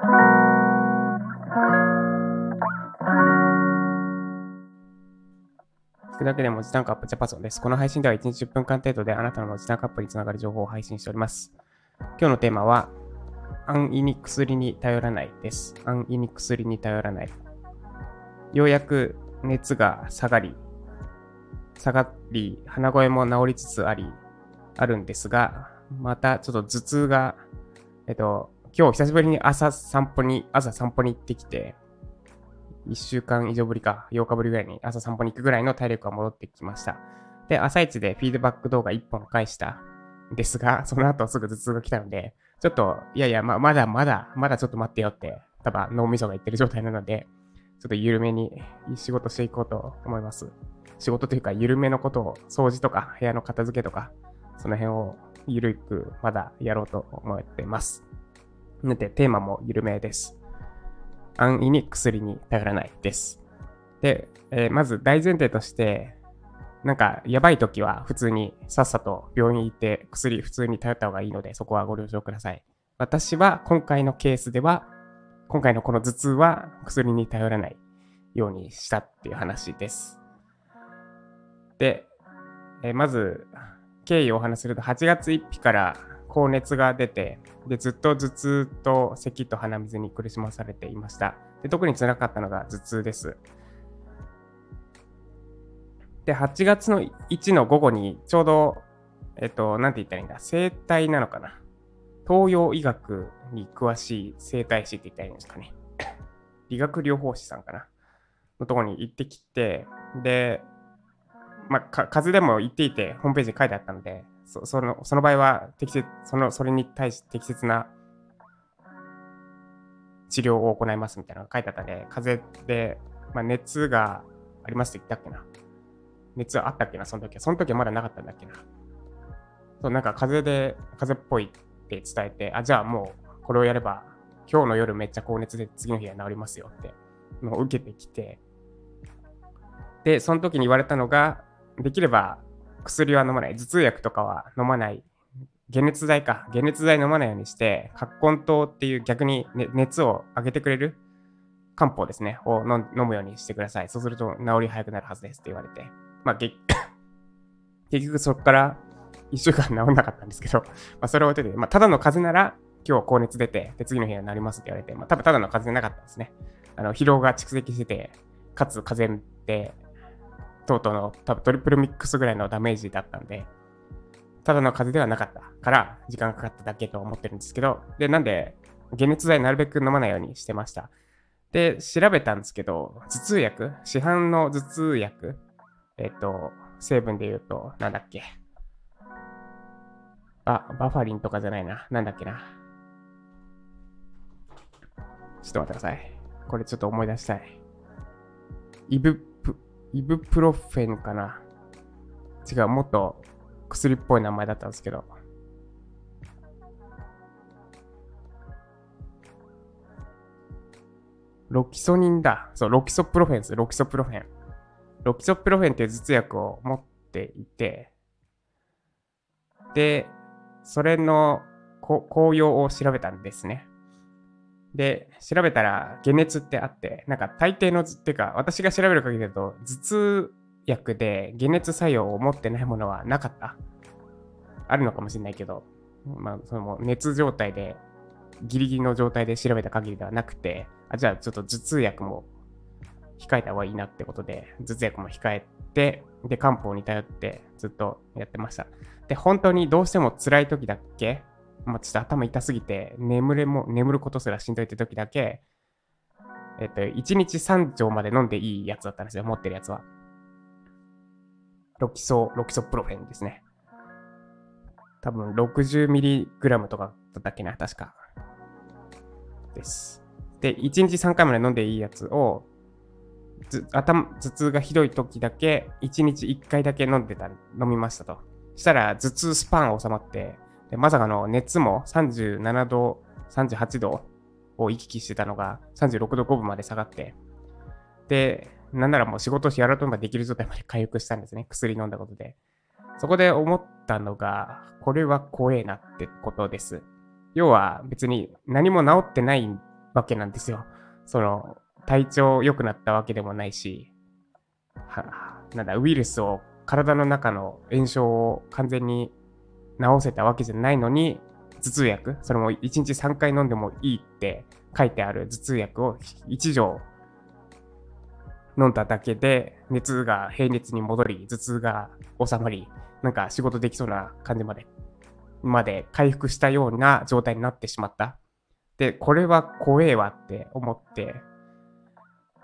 聞くだけで文字単価アップジャパソンです。この配信では1日10分間程度であなたの文字単価アップにつながる情報を配信しております。今日のテーマは、安易に薬に頼らないです。安易に薬に頼らない。ようやく熱が下がり、下がり、鼻声も治りつつあり、あるんですが、またちょっと頭痛が、えっと、今日久しぶりに朝散歩に、朝散歩に行ってきて、1週間以上ぶりか、8日ぶりぐらいに朝散歩に行くぐらいの体力が戻ってきました。で、朝一でフィードバック動画1本返したんですが、その後すぐ頭痛が来たので、ちょっと、いやいや、ままだまだ、まだちょっと待ってよって、多分脳みそが言ってる状態なので、ちょっと緩めに仕事していこうと思います。仕事というか、緩めのことを、掃除とか、部屋の片付けとか、その辺を緩くまだやろうと思ってます。なので、テーマも緩めです。安易に薬に頼らないです。で、えーまず大前提として、なんかやばい時は普通にさっさと病院行って薬普通に頼った方がいいのでそこはご了承ください。私は今回のケースでは、今回のこの頭痛は薬に頼らないようにしたっていう話です。で、えーまず経緯をお話すると8月1日から高熱が出て、で、ずっと頭痛と咳と鼻水に苦しまされていました。で、特に辛かったのが頭痛です。で、8月の1の午後にちょうど、えっと、なんて言ったらいいんだ、生体なのかな？東洋医学に詳しい生体師って言ったらいいんですかね。理学療法士さんかな？のところに行ってきて、で、まあ、か風邪でも言っていて、ホームページに書いてあったので、そそのその場合は適切その、それに対して適切な治療を行いますみたいなのが書いてあったので、風邪で、まあ、熱がありますって言ったっけな。熱あったっけな、その時は。その時はまだなかったんだっけな。そう、なんか風邪で、風邪っぽいって伝えて、あ、じゃあもうこれをやれば、今日の夜めっちゃ高熱で次の日は治りますよってのを受けてきて、で、その時に言われたのが、できれば薬は飲まない、頭痛薬とかは飲まない、解熱剤か、解熱剤飲まないようにして、葛根湯っていう逆に、ね、熱を上げてくれる漢方ですね、を飲むようにしてください。そうすると治り早くなるはずですって言われて。まあ、結局そこから1週間治んなかったんですけど、まあ、それを置いといて、まあ、ただの風邪なら今日高熱出て、で次の日はなりますって言われて、まあ、多分ただの風邪なかったんですね。あの疲労が蓄積してて、かつ風邪で、とうとうの多分トリプルミックスぐらいのダメージだったんで、ただの風邪ではなかったから時間がかかっただけと思ってるんですけど、で、なんで、解熱剤なるべく飲まないようにしてました。で、調べたんですけど、頭痛薬市販の頭痛薬えっと、成分で言うと、なんだっけあ、バファリンとかじゃないな。なんだっけな。ちょっと待ってください。これちょっと思い出したい。イブ、イブプロフェンかな。違う、もっと薬っぽい名前だったんですけど。ロキソニンだ。そう、ロキソプロフェンです。ロキソプロフェン。ロキソプロフェンって頭痛薬を持っていて、で、それの効用を調べたんですね。で、調べたら解熱ってあって、なんか大抵の、っていうか私が調べる限りだと、頭痛薬で解熱作用を持ってないものはなかった。あるのかもしれないけど、まあ、その熱状態で、ギリギリの状態で調べた限りではなくて、あじゃあちょっと頭痛薬も控えた方がいいなってことで、頭痛薬も控えて、で、漢方に頼ってずっとやってました。で、本当にどうしても辛い時だっけ、まあ、ちょっと頭痛すぎて、眠れも、眠ることすらしんどいって時だけ、えっと、1日3錠まで飲んでいいやつだったんですよ、持ってるやつは。ロキソ、ロキソプロフェンですね。多分 60mg とかだったっけな、確か。です。で、1日3回まで飲んでいいやつを、頭頭痛がひどい時だけ1日1回だけ飲んでた飲みましたとしたら頭痛スパン収まってでまさかの熱も37度38度を行き来してたのが36度5分まで下がってでなんならもう仕事しやろうとばできる状態まで回復したんですね。薬飲んだことで。そこで思ったのがこれは怖えなってことです。要は別に何も治ってないわけなんですよ。その、体調良くなったわけでもないし、はなんだ、ウイルスを体の中の炎症を完全に治せたわけじゃないのに、頭痛薬、それも1日3回飲んでもいいって書いてある頭痛薬を1錠飲んだだけで、熱が平熱に戻り、頭痛が収まり、なんか仕事できそうな感じまで、まで回復したような状態になってしまった。で、これは怖えわって思って、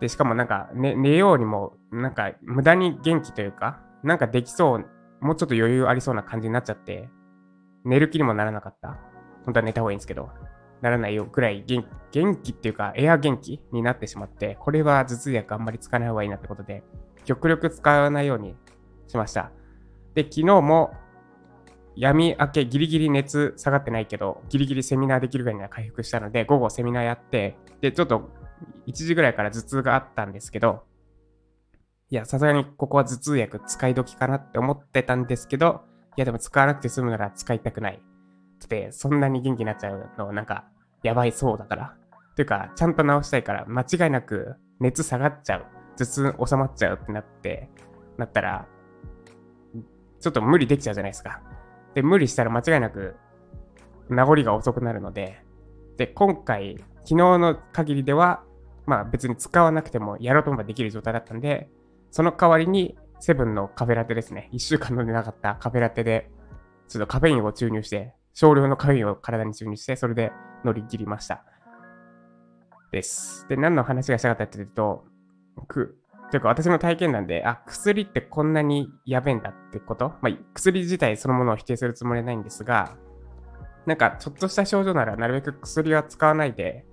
で、しかもなんか、ね、寝ようにも、なんか無駄に元気というか、なんかできそう、もうちょっと余裕ありそうな感じになっちゃって、寝る気にもならなかった。本当は寝た方がいいんですけど、ならないよぐらい元気っていうか、エア元気になってしまって、これは頭痛薬あんまり使わない方がいいなってことで、極力使わないようにしました。で、昨日も闇明けギリギリ熱下がってないけど、ギリギリセミナーできるぐらいには回復したので、午後セミナーやって、で、ちょっと1時ぐらいから頭痛があったんですけど、いや、さすがにここは頭痛薬使い時かなって思ってたんですけど、いやでも使わなくて済むなら使いたくない。って、そんなに元気になっちゃうのなんかやばいそうだから。というか、ちゃんと治したいから間違いなく熱下がっちゃう。頭痛収まっちゃうってなって、なったら、ちょっと無理できちゃうじゃないですか。で、無理したら間違いなく名残が遅くなるので、で、今回、昨日の限りでは、まあ別に使わなくてもやろうと思えばできる状態だったんで、その代わりにセブンのカフェラテですね。1週間飲んでなかったカフェラテで、ちょっとカフェインを注入して、少量のカフェインを体に注入して、それで乗り切りました。です。で、何の話がしたかったっていうと、く、というか私の体験談で、あ、薬ってこんなにやべえんだってこと？まあ、薬自体そのものを否定するつもりはないんですが、なんかちょっとした症状ならなるべく薬は使わないで、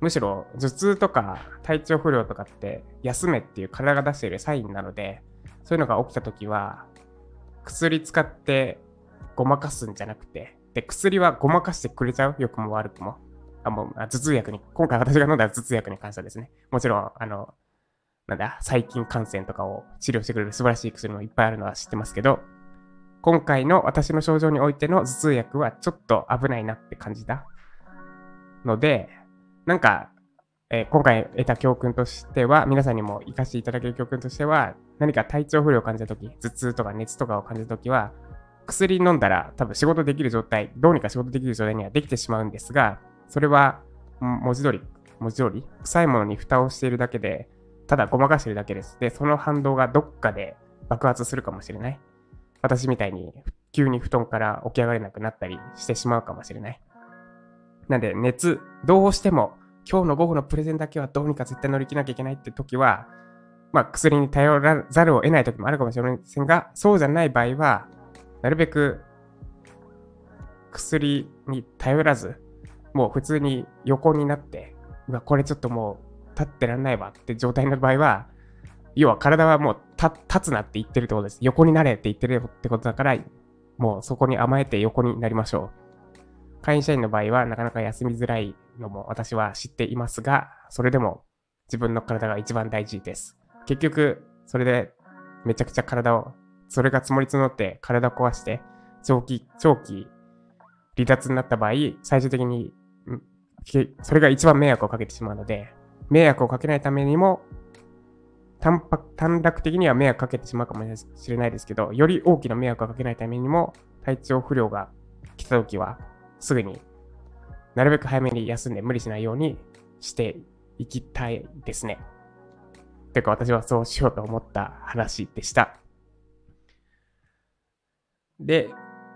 むしろ頭痛とか体調不良とかって休めっていう体が出しているサインなので、そういうのが起きた時は、薬使ってごまかすんじゃなくて、で、薬はごまかしてくれちゃう？良くも悪くも。あ、もう、頭痛薬に、今回私が飲んだ頭痛薬に関してはですね、もちろん、あの、なんだ、細菌感染とかを治療してくれる素晴らしい薬もいっぱいあるのは知ってますけど、今回の私の症状においての頭痛薬はちょっと危ないなって感じたので、なんか、えー、今回得た教訓としては、皆さんにも活かしていただける教訓としては、何か体調不良を感じたとき、頭痛とか熱とかを感じたときは、薬飲んだら多分仕事できる状態、どうにか仕事できる状態にはできてしまうんですが、それは文字通り、文字通り、臭いものに蓋をしているだけで、ただごまかしてるだけです。で、その反動がどっかで爆発するかもしれない。私みたいに急に布団から起き上がれなくなったりしてしまうかもしれない。なんで、熱、どうしても今日の午後のプレゼンだけはどうにか絶対乗り切らなきゃいけないって時は、まあ、薬に頼らざるを得ない時もあるかもしれませんが、そうじゃない場合は、なるべく薬に頼らず、もう普通に横になって、うわ、これちょっともう立ってらんないわって状態の場合は、要は体はもう立つなって言ってるってことです。横になれって言ってるってことだから、もうそこに甘えて横になりましょう。会社員の場合はなかなか休みづらいのも私は知っていますが、それでも自分の体が一番大事です。結局、それでめちゃくちゃ体をそれが積もり募って体を壊して、長期、長期離脱になった場合、最終的に、それが一番迷惑をかけてしまうので、迷惑をかけないためにも、短短絡的には迷惑かけてしまうかもしれないですけど、より大きな迷惑をかけないためにも、体調不良が来た時は、すぐに、なるべく早めに休んで無理しないようにしていきたいですね。てか私はそうしようと思った話でした。で、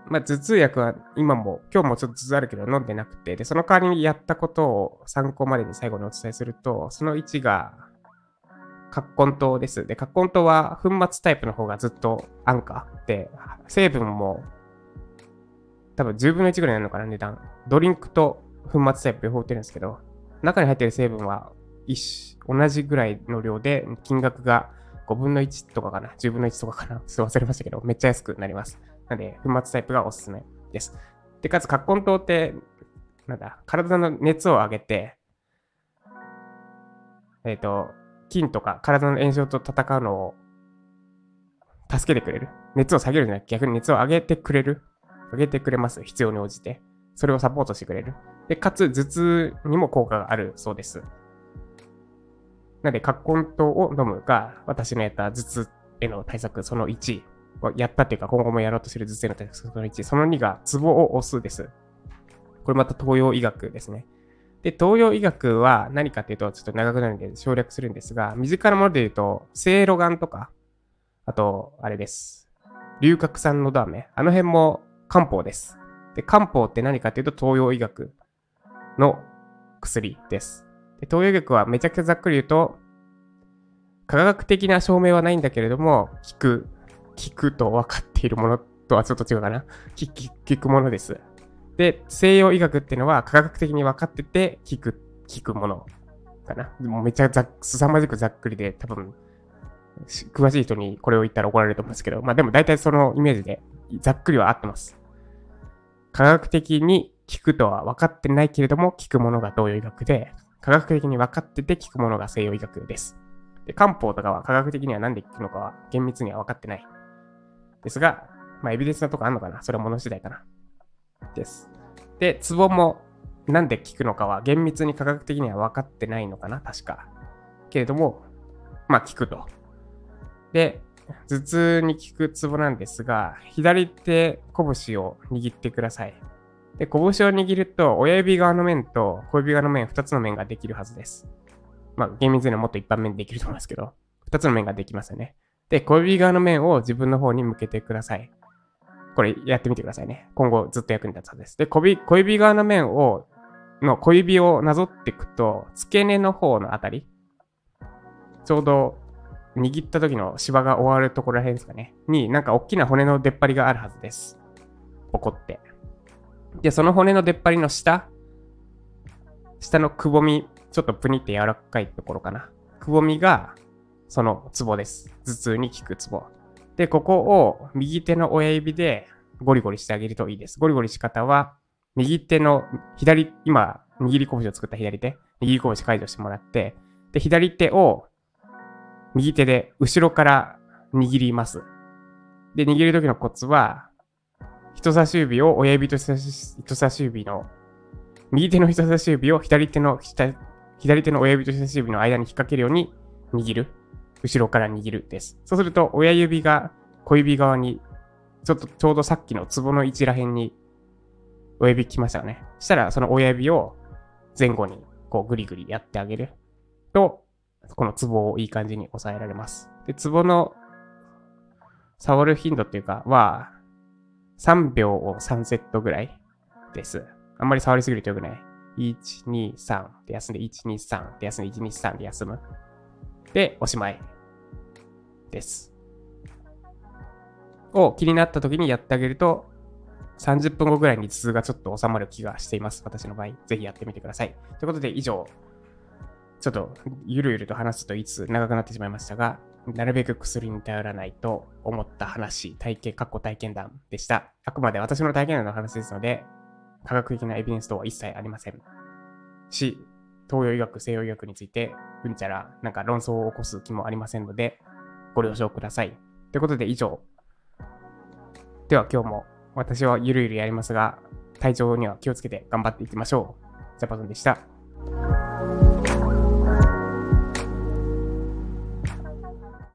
まあ、頭痛薬は今も、今日もちょっと頭痛あるけど飲んでなくて、で、その代わりにやったことを参考までに最後にお伝えすると、その1が、葛根糖です。で、葛根糖は粉末タイプの方がずっと安価で、成分も多分10分の1ぐらいなのかな、値段。ドリンクと粉末タイプ両方売ってるんですけど、中に入ってる成分は一同じぐらいの量で、金額が5分の1とかかな、10分の1とかかな、ちょっと忘れましたけど、めっちゃ安くなります。なので、粉末タイプがおすすめです。で、かつ、葛根糖って、なんだ、体の熱を上げて、えっ、ー、と、菌とか体の炎症と戦うのを助けてくれる。熱を下げるんじゃなくて逆に熱を上げてくれる。上げてくれます。必要に応じて。それをサポートしてくれる。で、かつ頭痛にも効果があるそうです。なので、葛根湯を飲むが、私のやった頭痛への対策その1やったっていうか、今後もやろうとする頭痛への対策その1、その2がツボを押すです。これまた東洋医学ですね。で、東洋医学は何かっていうと、ちょっと長くなるんで省略するんですが、身近なもので言うと、せいろがんとか、あと、あれです。龍角散のど飴。あの辺も漢方です。で、漢方って何かっていうと、東洋医学の薬です。で東洋医学はめちゃくちゃざっくり言うと、科学的な証明はないんだけれども、効く、効くと分かっているものとはちょっと違うかな。効くものです。で、西洋医学っていうのは科学的に分かってて効く、効くものかな。もうめちゃざすさまじくざっくりで、多分、詳しい人にこれを言ったら怒られると思うんですけど、まあでも大体そのイメージでざっくりは合ってます。科学的に効くとは分かってないけれども、効くものが東洋医学で、科学的に分かってて効くものが西洋医学です。で、漢方とかは科学的には何で効くのかは厳密には分かってない。ですが、まあエビデンスのとこあんのかな？それは物次第かな。です。で、ツボもなんで効くのかは厳密に科学的には分かってないのかな？確か。けれども、まあ効くと。で、頭痛に効くツボなんですが、左手拳を握ってください。で、拳を握ると、親指側の面と小指側の面、2つの面ができるはずです。まあ、厳密にはもっと一般面できると思いますけど、2つの面ができますよね。で、小指側の面を自分の方に向けてください。これやってみてくださいね。今後ずっと役に立つはずです。で、小指小指側の面を、の小指をなぞっていくと、付け根の方のあたり、ちょうど握った時の芝が終わるところら辺ですかね。に、なんか大きな骨の出っ張りがあるはずです。ポコって。で、その骨の出っ張りの下、下のくぼみ、ちょっとプニって柔らかいところかな。くぼみが、そのツボです。頭痛に効くツボ。で、ここを右手の親指でゴリゴリしてあげるといいです。ゴリゴリし方は、右手の左、今、握り拳を作った左手、握り拳解除してもらって、で、左手を右手で後ろから握ります。で、握る時のコツは、人差し指を親指と人差し指の、右手の人差し指を左手の左手の親指と人差し指の間に引っ掛けるように握る。後ろから握るです。そうすると、親指が小指側に、ちょっとちょうどさっきのツボの位置ら辺に親指来ましたよね。したら、その親指を前後にこうグリグリやってあげると、このツボをいい感じに抑えられます。で、ツボの触る頻度っていうかは、3秒を3セットぐらいです。あんまり触りすぎると良くない。1、2、3で休んで、1、2、3で休んで、1、2、3で休む。で、おしまいです。を気になった時にやってあげると、30分後ぐらいに頭痛がちょっと収まる気がしています。私の場合。ぜひやってみてください。ということで、以上、ちょっとゆるゆると話すといつ長くなってしまいましたが、なるべく薬に頼らないと思った話、体験、過去体験談でした。あくまで私の体験談の話ですので、科学的なエビデンス等は一切ありません。し、東洋医学、西洋医学について、うんちゃら、なんか論争を起こす気もありませんので、ご了承ください。ということで以上。では今日も私はゆるゆるやりますが、体調には気をつけて頑張っていきましょう。ジャパソンでした。